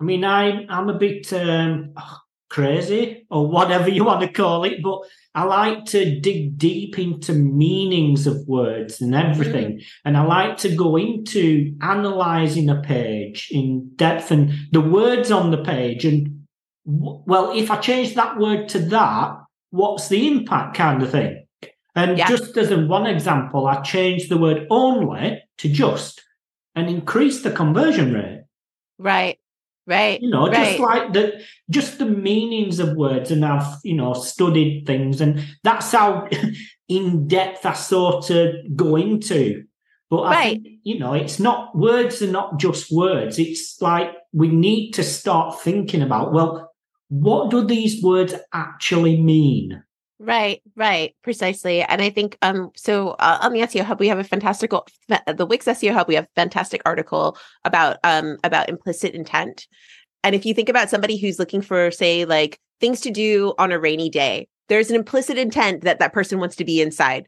I mean, I I'm a bit um, crazy or whatever you want to call it, but I like to dig deep into meanings of words and everything. Mm. And I like to go into analyzing a page in depth and the words on the page. And well, if I change that word to that, what's the impact kind of thing? And yeah. just as a one example, I changed the word only to just and increased the conversion rate. Right. Right. You know, right. just like the just the meanings of words, and I've you know studied things, and that's how in depth I sort of go into. But I right. think, you know, it's not words are not just words. It's like we need to start thinking about, well, what do these words actually mean? Right, right, precisely. And I think um so uh, on the SEO Hub we have a fantastic the Wix SEO Hub we have fantastic article about um about implicit intent. And if you think about somebody who's looking for say like things to do on a rainy day, there's an implicit intent that that person wants to be inside,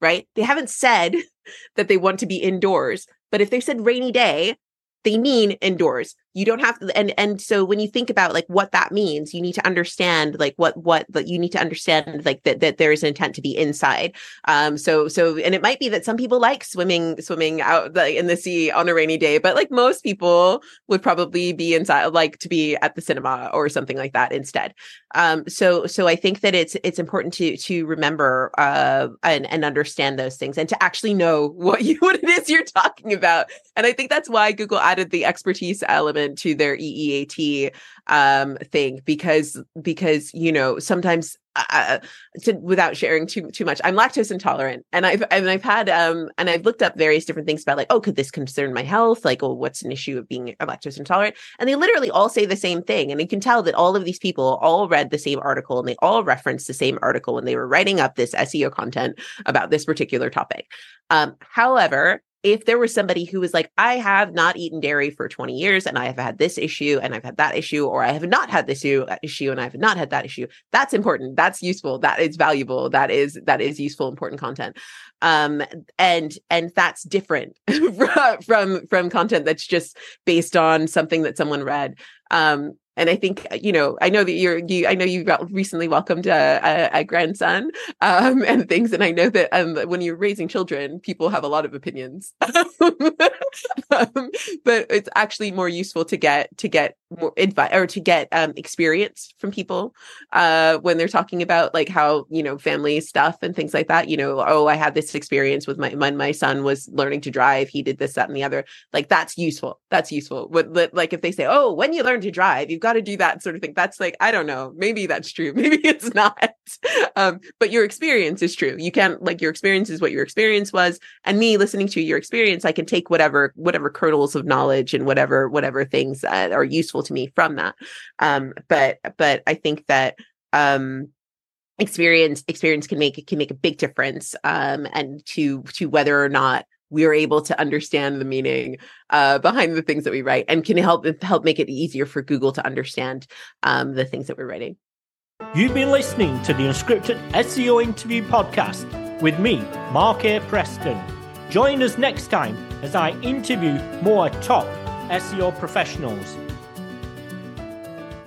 right? They haven't said that they want to be indoors, but if they said rainy day, they mean indoors you don't have to and and so when you think about like what that means you need to understand like what what that you need to understand like that that there is an intent to be inside. Um so so and it might be that some people like swimming swimming out like in the sea on a rainy day but like most people would probably be inside like to be at the cinema or something like that instead. Um so so i think that it's it's important to to remember uh and and understand those things and to actually know what you what it is you're talking about. And i think that's why google added the expertise element to their EEAT um, thing because because you know sometimes uh, to, without sharing too too much, I'm lactose intolerant, and I've and I've had um and I've looked up various different things about like oh could this concern my health like oh what's an issue of being lactose intolerant, and they literally all say the same thing, and you can tell that all of these people all read the same article and they all referenced the same article when they were writing up this SEO content about this particular topic. Um, however, if there was somebody who was like, I have not eaten dairy for 20 years and I have had this issue and I've had that issue, or I have not had this issue and I have not had that issue, that's important. That's useful. That is valuable. That is, that is useful, important content. Um, and, and that's different from, from content that's just based on something that someone read. Um, and I think you know, I know that you're you. I know you got recently welcomed a, a, a grandson um, and things, and I know that um, when you're raising children, people have a lot of opinions. um, but it's actually more useful to get to get more advice or to get um, experience from people uh, when they're talking about like how you know family stuff and things like that. You know, oh, I had this experience with my when my son was learning to drive. He did this, that, and the other. Like that's useful. That's useful. But like if they say, oh, when you learn to drive, you've got to do that sort of thing. That's like, I don't know. Maybe that's true. Maybe it's not. Um, but your experience is true. You can't like your experience is what your experience was. And me listening to your experience, I can take whatever, whatever kernels of knowledge and whatever, whatever things that are useful to me from that. Um, but, but I think that, um, experience experience can make it can make a big difference um and to to whether or not we are able to understand the meaning uh, behind the things that we write and can help help make it easier for Google to understand um, the things that we're writing. You've been listening to the Unscripted SEO Interview Podcast with me, Mark A. Preston. Join us next time as I interview more top SEO professionals.